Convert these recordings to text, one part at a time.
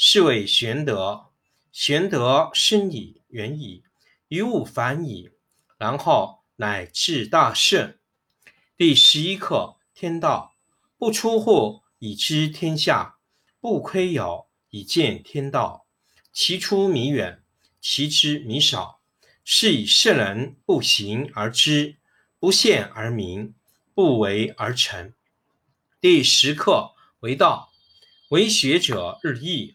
是谓玄德，玄德深矣，远矣，于物反矣，然后乃至大圣。第十一课天道，不出户，以知天下；不窥牖，以见天道。其出弥远，其知弥少。是以圣人不行而知，不见而明，不为而成。第十课为道，为学者日益。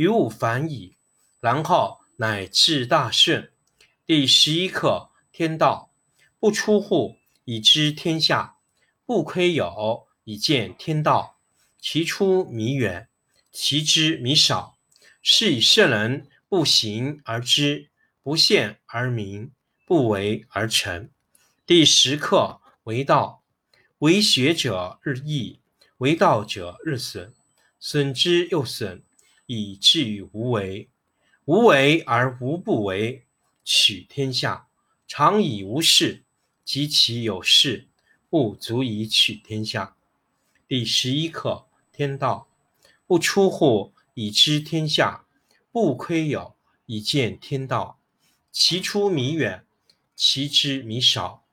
于物反矣，然后乃至大顺。第十一课天道，不出户，以知天下；不窥牖，以见天道。其出弥远，其知弥少。是以圣人不行而知，不见而明，不为而成。第十课为道，为学者日益，为道者日损，损之又损。以至于无为，无为而无不为，取天下常以无事，及其有事，不足以取天下。第十一课天道，不出户，以知天下；不窥牖，以见天道。其出弥远，其知弥少。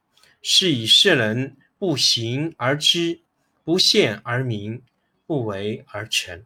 是以圣人不行而知，不见而明，不为而成。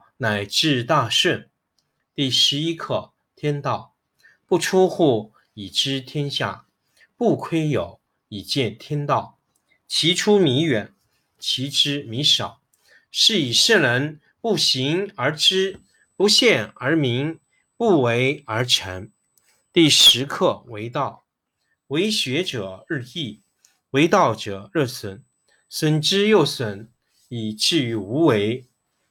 乃至大顺。第十一课天道，不出户，以知天下；不窥有，以见天道。其出弥远，其知弥少。是以圣人不行而知，不见而明，不为而成。第十课为道，为学者日益，为道者日损，损之又损，以至于无为。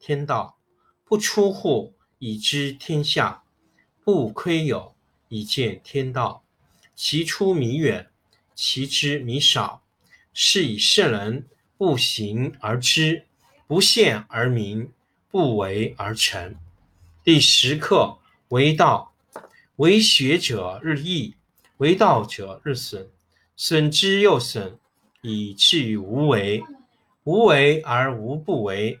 天道不出户，以知天下；不窥有，以见天道。其出弥远，其知弥少。是以圣人不行而知，不见而明，不为而成。第十课：为道，为学者日益。为道者日损，损之又损，以至于无为。无为而无不为，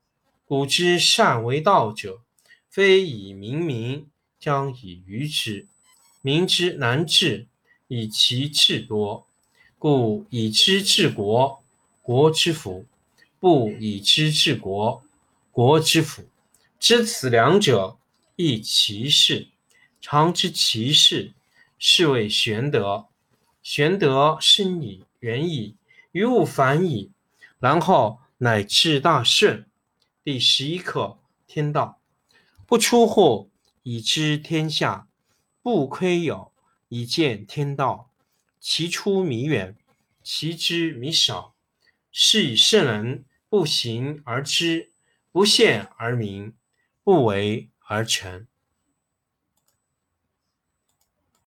古之善为道者，非以明民，将以愚之。民之难治，以其智多。故以知治国，国之福；不以知治国，国之福。知此两者，亦其事。常知其事。是谓玄德，玄德深矣，远矣，于物反矣，然后乃至大顺。第十一课：天道不出户，以知天下；不窥牖，以见天道。其出弥远，其知弥少。是以圣人不行而知，不见而明，不为而成。